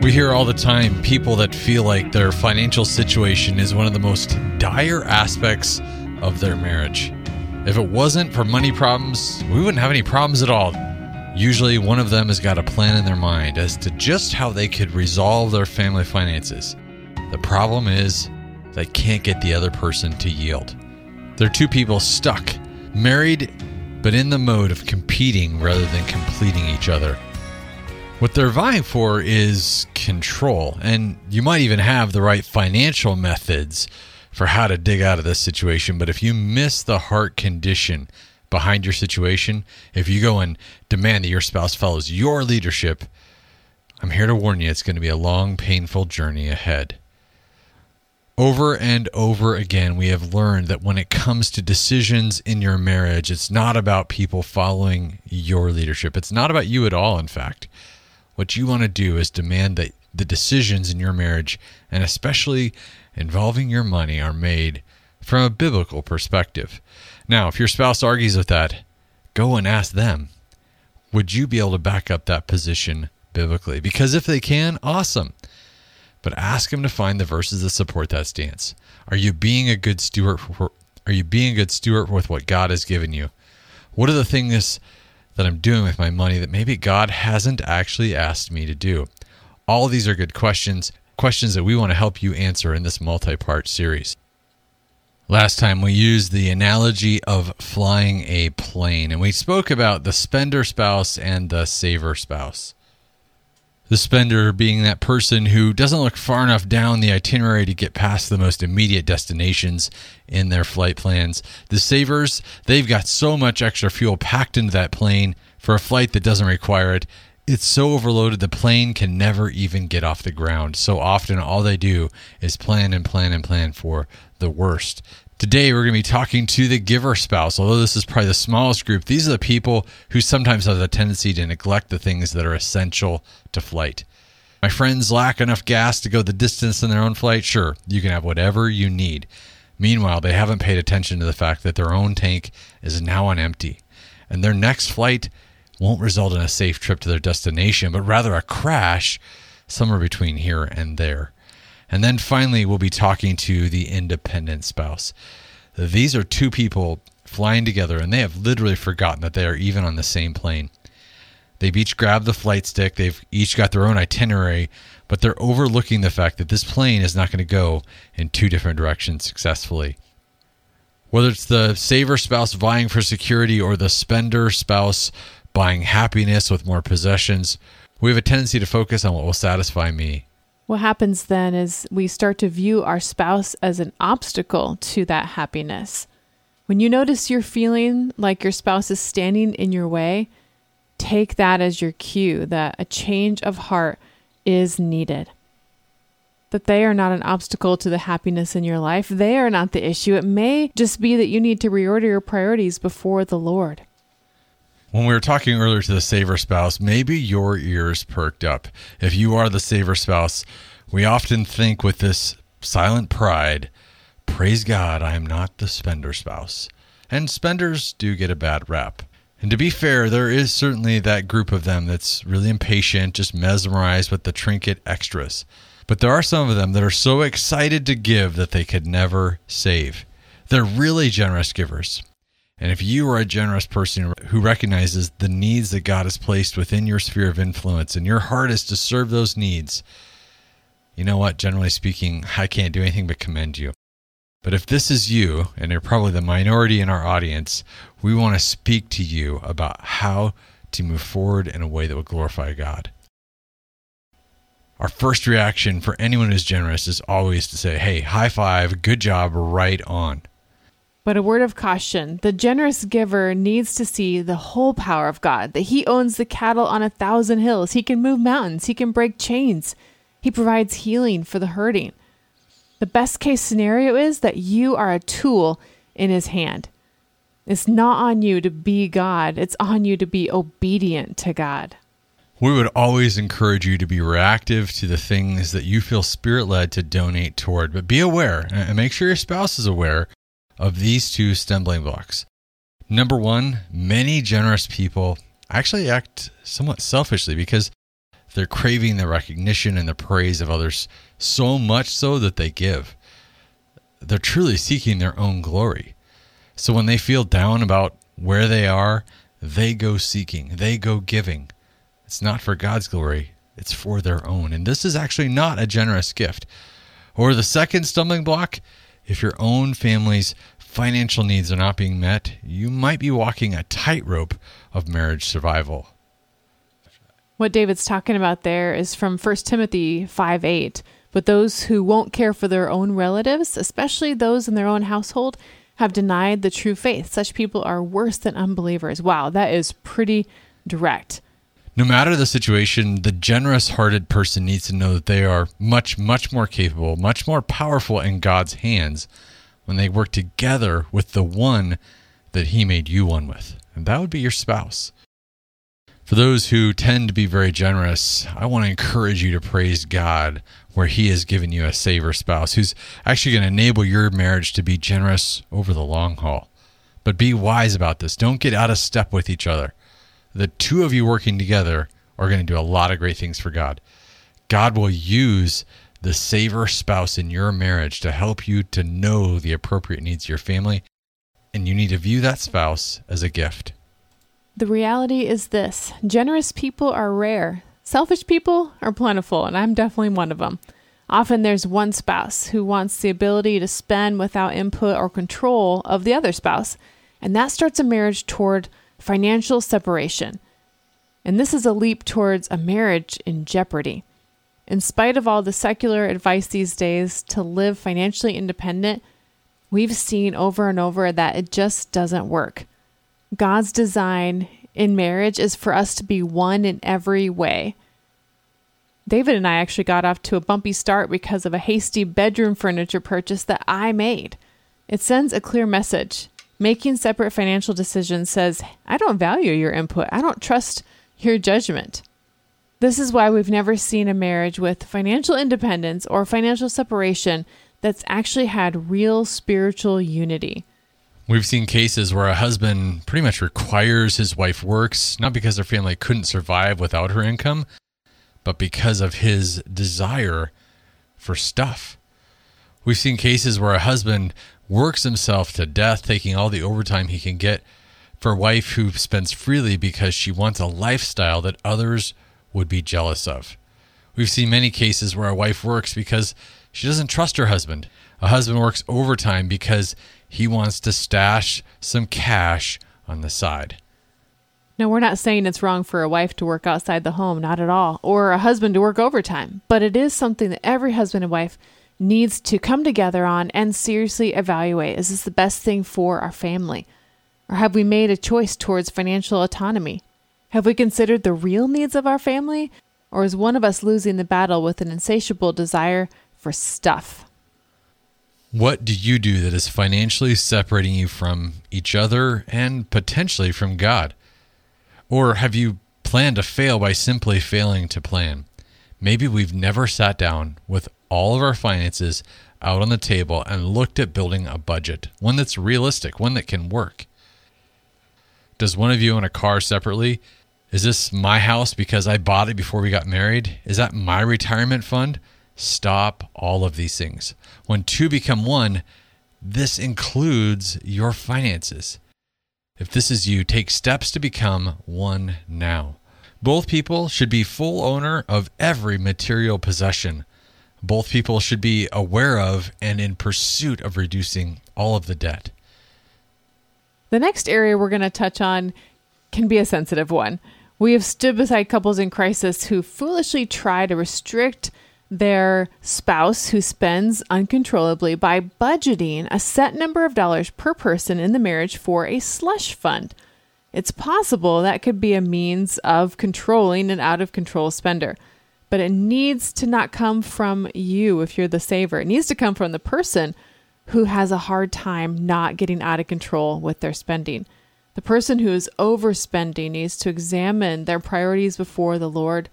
We hear all the time people that feel like their financial situation is one of the most dire aspects of their marriage. If it wasn't for money problems, we wouldn't have any problems at all. Usually, one of them has got a plan in their mind as to just how they could resolve their family finances. The problem is, they can't get the other person to yield. They're two people stuck, married, but in the mode of competing rather than completing each other. What they're vying for is control, and you might even have the right financial methods for how to dig out of this situation. But if you miss the heart condition behind your situation, if you go and demand that your spouse follows your leadership, I'm here to warn you it's going to be a long, painful journey ahead. Over and over again, we have learned that when it comes to decisions in your marriage, it's not about people following your leadership. It's not about you at all, in fact. What you want to do is demand that the decisions in your marriage, and especially involving your money, are made from a biblical perspective. Now, if your spouse argues with that, go and ask them would you be able to back up that position biblically? Because if they can, awesome. But ask them to find the verses that support that stance. Are you being a good steward? For, are you being a good steward with what God has given you? What are the things that I'm doing with my money that maybe God hasn't actually asked me to do? All these are good questions, questions that we want to help you answer in this multi part series. Last time we used the analogy of flying a plane, and we spoke about the spender spouse and the saver spouse. The spender being that person who doesn't look far enough down the itinerary to get past the most immediate destinations in their flight plans. The savers, they've got so much extra fuel packed into that plane for a flight that doesn't require it. It's so overloaded the plane can never even get off the ground. So often all they do is plan and plan and plan for the worst. Today, we're going to be talking to the giver spouse. Although this is probably the smallest group, these are the people who sometimes have a tendency to neglect the things that are essential to flight. My friends lack enough gas to go the distance in their own flight. Sure, you can have whatever you need. Meanwhile, they haven't paid attention to the fact that their own tank is now on empty, and their next flight won't result in a safe trip to their destination, but rather a crash somewhere between here and there. And then finally, we'll be talking to the independent spouse. These are two people flying together, and they have literally forgotten that they are even on the same plane. They've each grabbed the flight stick, they've each got their own itinerary, but they're overlooking the fact that this plane is not going to go in two different directions successfully. Whether it's the saver spouse vying for security or the spender spouse buying happiness with more possessions, we have a tendency to focus on what will satisfy me what happens then is we start to view our spouse as an obstacle to that happiness. When you notice you're feeling like your spouse is standing in your way, take that as your cue that a change of heart is needed. That they are not an obstacle to the happiness in your life. They are not the issue. It may just be that you need to reorder your priorities before the Lord. When we were talking earlier to the saver spouse, maybe your ears perked up. If you are the saver spouse, we often think with this silent pride, praise God, I am not the spender spouse. And spenders do get a bad rap. And to be fair, there is certainly that group of them that's really impatient, just mesmerized with the trinket extras. But there are some of them that are so excited to give that they could never save. They're really generous givers. And if you are a generous person who recognizes the needs that God has placed within your sphere of influence and your heart is to serve those needs, you know what? Generally speaking, I can't do anything but commend you. But if this is you, and you're probably the minority in our audience, we want to speak to you about how to move forward in a way that will glorify God. Our first reaction for anyone who's generous is always to say, hey, high five, good job, right on. But a word of caution the generous giver needs to see the whole power of God, that He owns the cattle on a thousand hills. He can move mountains, He can break chains, He provides healing for the hurting. The best case scenario is that you are a tool in his hand. It's not on you to be God, it's on you to be obedient to God. We would always encourage you to be reactive to the things that you feel spirit led to donate toward, but be aware and make sure your spouse is aware of these two stumbling blocks. Number one, many generous people actually act somewhat selfishly because they're craving the recognition and the praise of others so much so that they give. They're truly seeking their own glory. So when they feel down about where they are, they go seeking, they go giving. It's not for God's glory, it's for their own. And this is actually not a generous gift. Or the second stumbling block if your own family's financial needs are not being met, you might be walking a tightrope of marriage survival. What David's talking about there is from 1 Timothy 5 8. But those who won't care for their own relatives, especially those in their own household, have denied the true faith. Such people are worse than unbelievers. Wow, that is pretty direct no matter the situation, the generous hearted person needs to know that they are much, much more capable, much more powerful in God's hands when they work together with the one that He made you one with. And that would be your spouse. For those who tend to be very generous, I want to encourage you to praise God where He has given you a saver spouse who's actually going to enable your marriage to be generous over the long haul. But be wise about this. Don't get out of step with each other the two of you working together are going to do a lot of great things for God. God will use the saver spouse in your marriage to help you to know the appropriate needs of your family, and you need to view that spouse as a gift. The reality is this generous people are rare, selfish people are plentiful, and I'm definitely one of them. Often there's one spouse who wants the ability to spend without input or control of the other spouse, and that starts a marriage toward financial separation. And this is a leap towards a marriage in jeopardy. In spite of all the secular advice these days to live financially independent, we've seen over and over that it just doesn't work. God's design in marriage is for us to be one in every way. David and I actually got off to a bumpy start because of a hasty bedroom furniture purchase that I made. It sends a clear message Making separate financial decisions says, I don't value your input. I don't trust your judgment. This is why we've never seen a marriage with financial independence or financial separation that's actually had real spiritual unity. We've seen cases where a husband pretty much requires his wife works, not because their family couldn't survive without her income, but because of his desire for stuff. We've seen cases where a husband works himself to death, taking all the overtime he can get for a wife who spends freely because she wants a lifestyle that others would be jealous of. We've seen many cases where a wife works because she doesn't trust her husband. A husband works overtime because he wants to stash some cash on the side. No, we're not saying it's wrong for a wife to work outside the home, not at all, or a husband to work overtime, but it is something that every husband and wife needs to come together on and seriously evaluate is this the best thing for our family? Or have we made a choice towards financial autonomy? Have we considered the real needs of our family? Or is one of us losing the battle with an insatiable desire for stuff? What do you do that is financially separating you from each other and potentially from God? Or have you planned to fail by simply failing to plan? Maybe we've never sat down with all of our finances out on the table and looked at building a budget, one that's realistic, one that can work. Does one of you own a car separately? Is this my house because I bought it before we got married? Is that my retirement fund? Stop all of these things. When two become one, this includes your finances. If this is you, take steps to become one now. Both people should be full owner of every material possession. Both people should be aware of and in pursuit of reducing all of the debt. The next area we're going to touch on can be a sensitive one. We have stood beside couples in crisis who foolishly try to restrict their spouse who spends uncontrollably by budgeting a set number of dollars per person in the marriage for a slush fund. It's possible that could be a means of controlling an out of control spender. but it needs to not come from you if you're the saver. It needs to come from the person who has a hard time not getting out of control with their spending. The person who is overspending needs to examine their priorities before the Lord.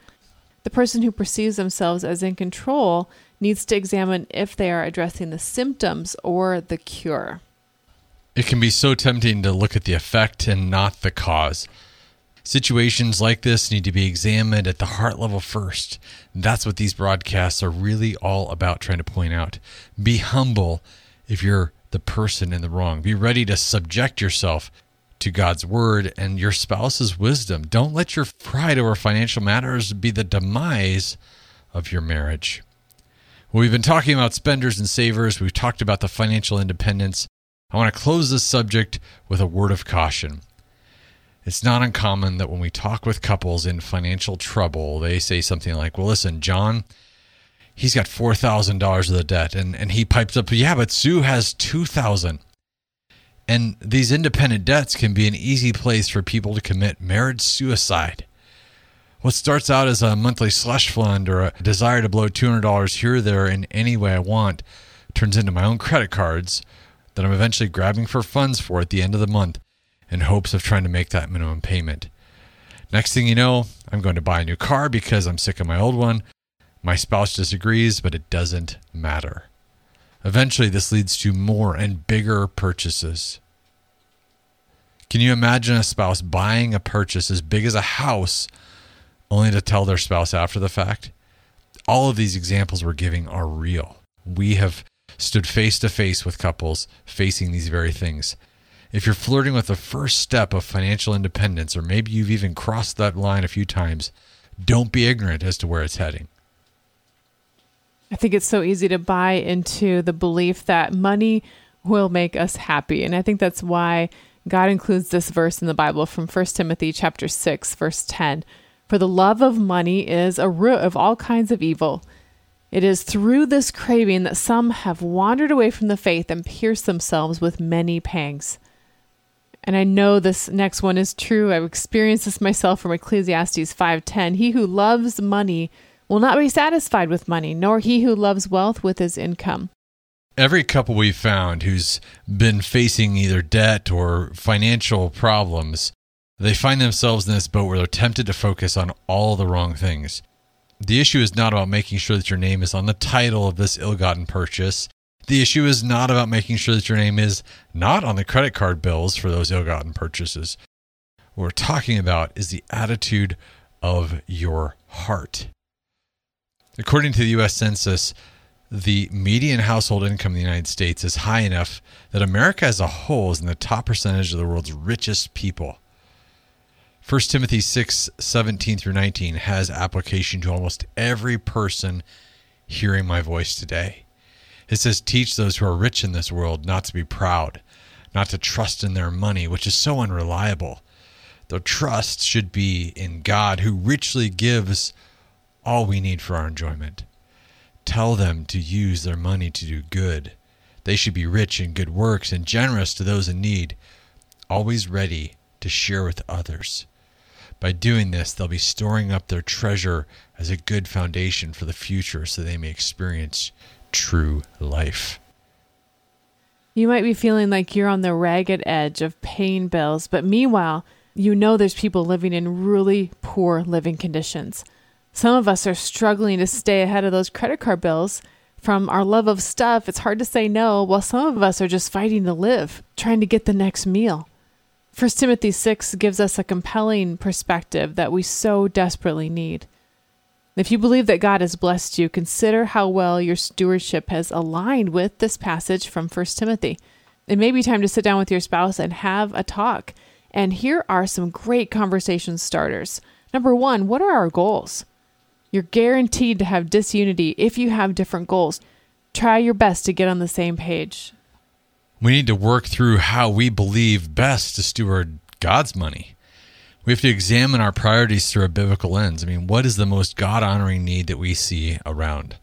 The person who perceives themselves as in control needs to examine if they are addressing the symptoms or the cure. It can be so tempting to look at the effect and not the cause. Situations like this need to be examined at the heart level first. That's what these broadcasts are really all about trying to point out. Be humble if you're the person in the wrong. Be ready to subject yourself to God's word and your spouse's wisdom. Don't let your pride over financial matters be the demise of your marriage. Well, we've been talking about spenders and savers. We've talked about the financial independence. I want to close this subject with a word of caution. It's not uncommon that when we talk with couples in financial trouble, they say something like, Well, listen, John, he's got $4,000 of the debt. And, and he pipes up, Yeah, but Sue has 2000 And these independent debts can be an easy place for people to commit marriage suicide. What starts out as a monthly slush fund or a desire to blow $200 here or there in any way I want turns into my own credit cards that I'm eventually grabbing for funds for at the end of the month in hopes of trying to make that minimum payment. Next thing you know, I'm going to buy a new car because I'm sick of my old one. My spouse disagrees, but it doesn't matter. Eventually, this leads to more and bigger purchases. Can you imagine a spouse buying a purchase as big as a house only to tell their spouse after the fact? All of these examples we're giving are real. We have stood face to face with couples facing these very things. If you're flirting with the first step of financial independence, or maybe you've even crossed that line a few times, don't be ignorant as to where it's heading. I think it's so easy to buy into the belief that money will make us happy. And I think that's why God includes this verse in the Bible from 1 Timothy chapter 6 verse 10. For the love of money is a root of all kinds of evil. It is through this craving that some have wandered away from the faith and pierced themselves with many pangs. And I know this next one is true. I've experienced this myself from Ecclesiastes 5:10. He who loves money will not be satisfied with money, nor he who loves wealth with his income. Every couple we've found who's been facing either debt or financial problems, they find themselves in this boat where they're tempted to focus on all the wrong things. The issue is not about making sure that your name is on the title of this ill gotten purchase. The issue is not about making sure that your name is not on the credit card bills for those ill gotten purchases. What we're talking about is the attitude of your heart. According to the US Census, the median household income in the United States is high enough that America as a whole is in the top percentage of the world's richest people. 1 Timothy 6 17 through 19 has application to almost every person hearing my voice today. It says, Teach those who are rich in this world not to be proud, not to trust in their money, which is so unreliable. Their trust should be in God, who richly gives all we need for our enjoyment. Tell them to use their money to do good. They should be rich in good works and generous to those in need, always ready to share with others. By doing this, they'll be storing up their treasure as a good foundation for the future so they may experience true life. You might be feeling like you're on the ragged edge of paying bills, but meanwhile, you know there's people living in really poor living conditions. Some of us are struggling to stay ahead of those credit card bills. From our love of stuff, it's hard to say no, while some of us are just fighting to live, trying to get the next meal. 1 Timothy 6 gives us a compelling perspective that we so desperately need. If you believe that God has blessed you, consider how well your stewardship has aligned with this passage from 1 Timothy. It may be time to sit down with your spouse and have a talk. And here are some great conversation starters. Number one, what are our goals? You're guaranteed to have disunity if you have different goals. Try your best to get on the same page. We need to work through how we believe best to steward God's money. We have to examine our priorities through a biblical lens. I mean, what is the most God honoring need that we see around?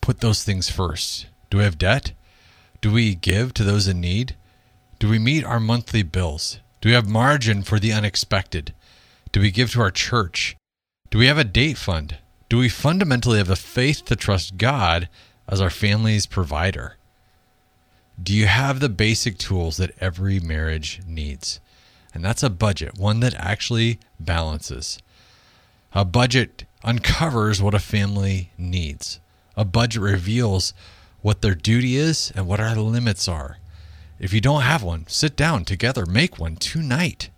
Put those things first. Do we have debt? Do we give to those in need? Do we meet our monthly bills? Do we have margin for the unexpected? Do we give to our church? Do we have a date fund? Do we fundamentally have the faith to trust God as our family's provider? Do you have the basic tools that every marriage needs? And that's a budget, one that actually balances. A budget uncovers what a family needs. A budget reveals what their duty is and what our limits are. If you don't have one, sit down together, make one tonight.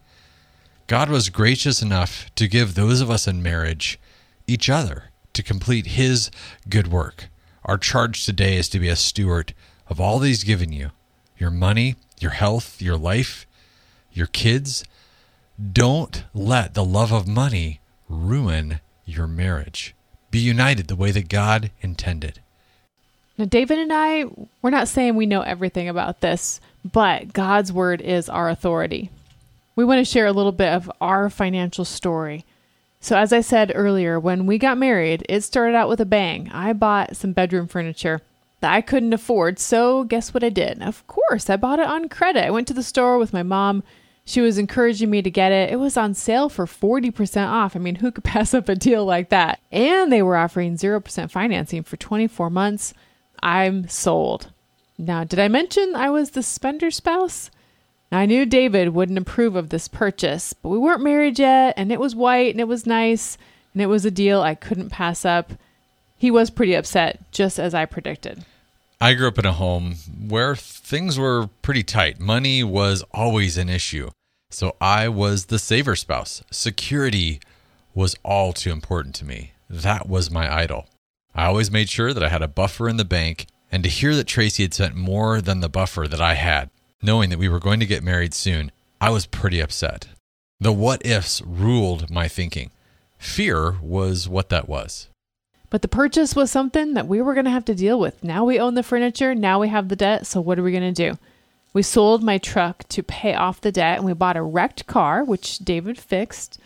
God was gracious enough to give those of us in marriage each other to complete His good work. Our charge today is to be a steward of all that He's given you your money, your health, your life, your kids. Don't let the love of money ruin your marriage. Be united the way that God intended. Now, David and I, we're not saying we know everything about this, but God's word is our authority. We want to share a little bit of our financial story. So, as I said earlier, when we got married, it started out with a bang. I bought some bedroom furniture that I couldn't afford. So, guess what I did? Of course, I bought it on credit. I went to the store with my mom. She was encouraging me to get it. It was on sale for 40% off. I mean, who could pass up a deal like that? And they were offering 0% financing for 24 months. I'm sold. Now, did I mention I was the spender spouse? I knew David wouldn't approve of this purchase, but we weren't married yet, and it was white and it was nice, and it was a deal I couldn't pass up. He was pretty upset, just as I predicted. I grew up in a home where things were pretty tight. Money was always an issue. So I was the saver spouse. Security was all too important to me. That was my idol. I always made sure that I had a buffer in the bank, and to hear that Tracy had spent more than the buffer that I had, knowing that we were going to get married soon, I was pretty upset. The what ifs ruled my thinking. Fear was what that was. But the purchase was something that we were going to have to deal with. Now we own the furniture, now we have the debt, so what are we going to do? We sold my truck to pay off the debt and we bought a wrecked car, which David fixed,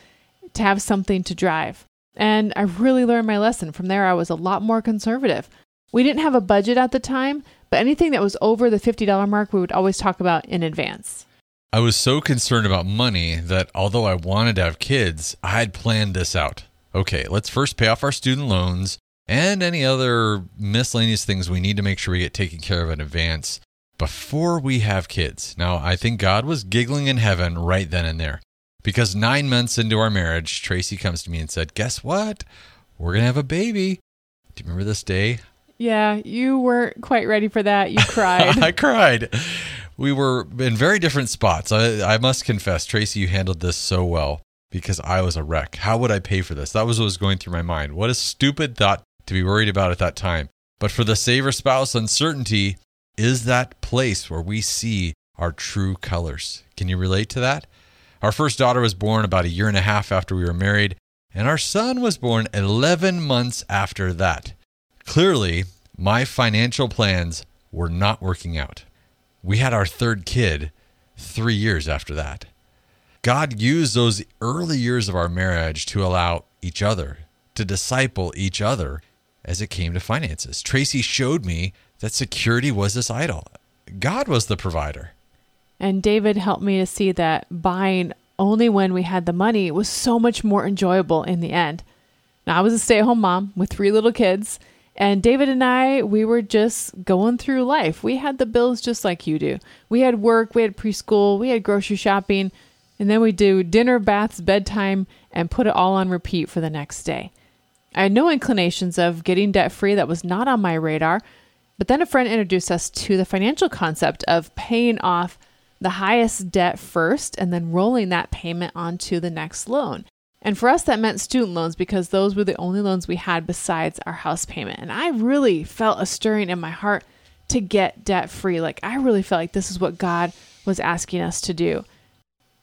to have something to drive. And I really learned my lesson. From there, I was a lot more conservative. We didn't have a budget at the time, but anything that was over the $50 mark, we would always talk about in advance. I was so concerned about money that although I wanted to have kids, I had planned this out. Okay, let's first pay off our student loans and any other miscellaneous things we need to make sure we get taken care of in advance before we have kids. Now, I think God was giggling in heaven right then and there because nine months into our marriage, Tracy comes to me and said, Guess what? We're going to have a baby. Do you remember this day? Yeah, you weren't quite ready for that. You cried. I cried. We were in very different spots. I, I must confess, Tracy, you handled this so well because I was a wreck. How would I pay for this? That was what was going through my mind. What a stupid thought to be worried about at that time. But for the saver spouse, uncertainty is that place where we see our true colors. Can you relate to that? Our first daughter was born about a year and a half after we were married, and our son was born 11 months after that. Clearly, my financial plans were not working out. We had our third kid three years after that. God used those early years of our marriage to allow each other, to disciple each other as it came to finances. Tracy showed me that security was this idol, God was the provider. And David helped me to see that buying only when we had the money was so much more enjoyable in the end. Now, I was a stay at home mom with three little kids, and David and I, we were just going through life. We had the bills just like you do. We had work, we had preschool, we had grocery shopping, and then we do dinner, baths, bedtime, and put it all on repeat for the next day. I had no inclinations of getting debt free, that was not on my radar. But then a friend introduced us to the financial concept of paying off the highest debt first and then rolling that payment onto the next loan. And for us, that meant student loans because those were the only loans we had besides our house payment. And I really felt a stirring in my heart to get debt free. Like, I really felt like this is what God was asking us to do.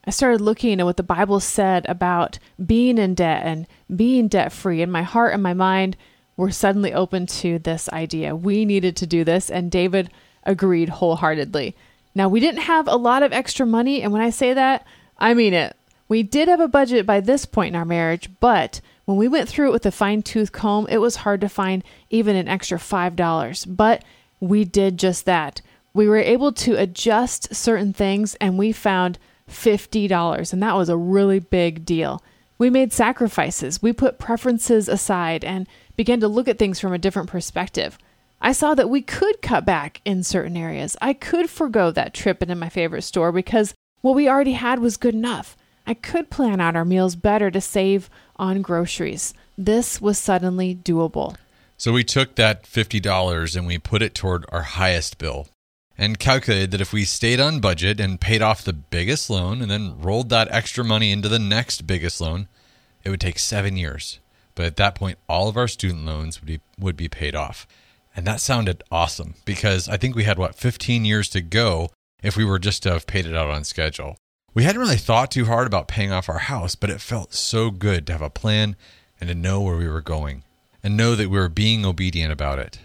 I started looking at what the Bible said about being in debt and being debt free, and my heart and my mind were suddenly open to this idea. We needed to do this, and David agreed wholeheartedly. Now, we didn't have a lot of extra money, and when I say that, I mean it. We did have a budget by this point in our marriage, but when we went through it with a fine tooth comb, it was hard to find even an extra $5. But we did just that. We were able to adjust certain things, and we found $50, and that was a really big deal. We made sacrifices, we put preferences aside, and began to look at things from a different perspective. I saw that we could cut back in certain areas. I could forego that trip into my favorite store because what we already had was good enough. I could plan out our meals better to save on groceries. This was suddenly doable. So we took that $50 and we put it toward our highest bill and calculated that if we stayed on budget and paid off the biggest loan and then rolled that extra money into the next biggest loan, it would take seven years. But at that point, all of our student loans would be, would be paid off. And that sounded awesome because I think we had, what, 15 years to go if we were just to have paid it out on schedule. We hadn't really thought too hard about paying off our house, but it felt so good to have a plan and to know where we were going and know that we were being obedient about it.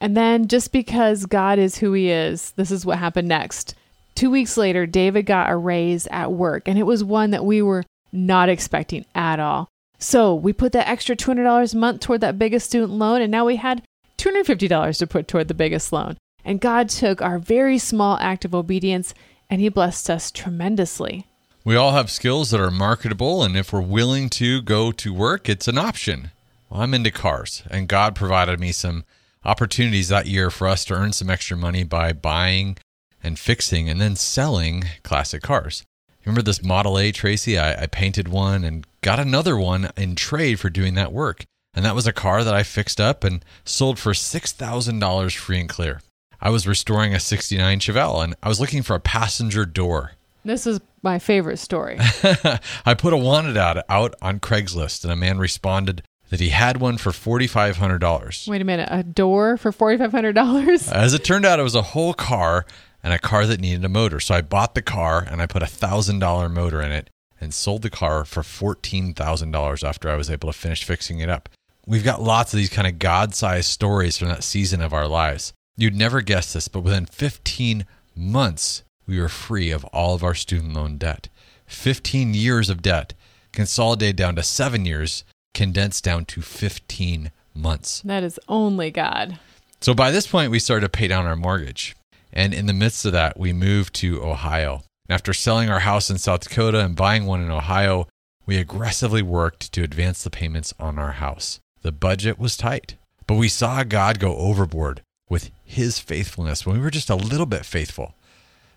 And then, just because God is who He is, this is what happened next. Two weeks later, David got a raise at work, and it was one that we were not expecting at all. So we put that extra $200 a month toward that biggest student loan, and now we had $250 to put toward the biggest loan. And God took our very small act of obedience and He blessed us tremendously. We all have skills that are marketable, and if we're willing to go to work, it's an option. Well, I'm into cars, and God provided me some opportunities that year for us to earn some extra money by buying and fixing and then selling classic cars. Remember this Model A, Tracy? I, I, painted one and got another one in trade for doing that work. And that was a car that I fixed up and sold for $6,000 free and clear. I was restoring a 69 Chevelle and I was looking for a passenger door. This is my favorite story. I put a wanted ad out on Craigslist and a man responded that he had one for $4,500. Wait a minute, a door for $4,500? As it turned out, it was a whole car and a car that needed a motor. So I bought the car and I put a $1,000 motor in it and sold the car for $14,000 after I was able to finish fixing it up. We've got lots of these kind of God sized stories from that season of our lives. You'd never guess this, but within 15 months, we were free of all of our student loan debt. 15 years of debt consolidated down to seven years condensed down to 15 months. That is only God. So by this point, we started to pay down our mortgage. And in the midst of that, we moved to Ohio. After selling our house in South Dakota and buying one in Ohio, we aggressively worked to advance the payments on our house. The budget was tight, but we saw God go overboard with his faithfulness when we were just a little bit faithful.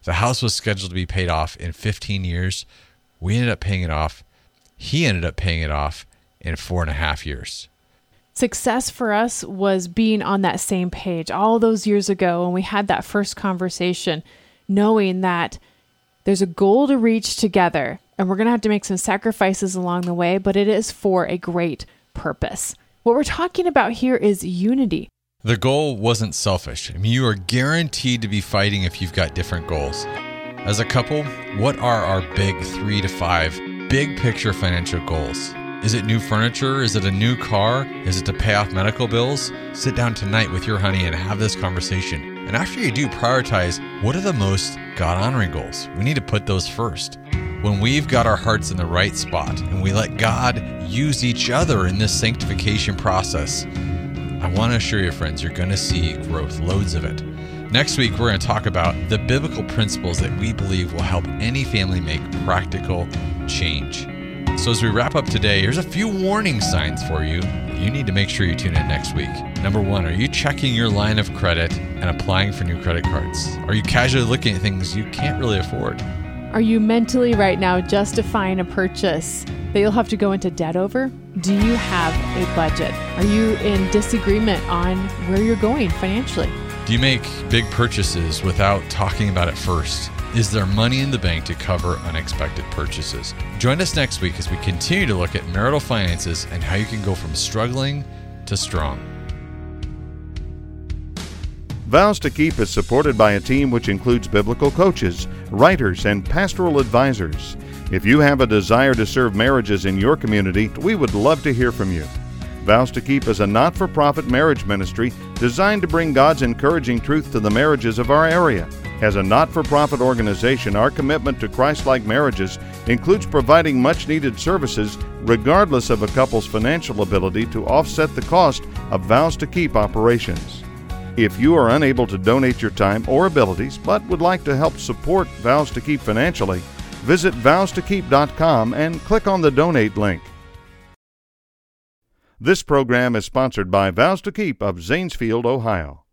The house was scheduled to be paid off in 15 years. We ended up paying it off. He ended up paying it off in four and a half years. Success for us was being on that same page all those years ago when we had that first conversation, knowing that there's a goal to reach together and we're going to have to make some sacrifices along the way, but it is for a great purpose. What we're talking about here is unity. The goal wasn't selfish. I mean, you are guaranteed to be fighting if you've got different goals. As a couple, what are our big three to five big picture financial goals? Is it new furniture? Is it a new car? Is it to pay off medical bills? Sit down tonight with your honey and have this conversation. And after you do, prioritize what are the most God honoring goals. We need to put those first. When we've got our hearts in the right spot and we let God use each other in this sanctification process, I want to assure you, friends, you're going to see growth, loads of it. Next week, we're going to talk about the biblical principles that we believe will help any family make practical change. So, as we wrap up today, here's a few warning signs for you. You need to make sure you tune in next week. Number one, are you checking your line of credit and applying for new credit cards? Are you casually looking at things you can't really afford? Are you mentally right now justifying a purchase that you'll have to go into debt over? Do you have a budget? Are you in disagreement on where you're going financially? Do you make big purchases without talking about it first? Is there money in the bank to cover unexpected purchases? Join us next week as we continue to look at marital finances and how you can go from struggling to strong. Vows to Keep is supported by a team which includes biblical coaches, writers, and pastoral advisors. If you have a desire to serve marriages in your community, we would love to hear from you. Vows to Keep is a not for profit marriage ministry designed to bring God's encouraging truth to the marriages of our area. As a not for profit organization, our commitment to Christ like marriages includes providing much needed services regardless of a couple's financial ability to offset the cost of Vows to Keep operations. If you are unable to donate your time or abilities but would like to help support Vows to Keep financially, visit vowstokeep.com and click on the donate link. This program is sponsored by Vows to Keep of Zanesfield, Ohio.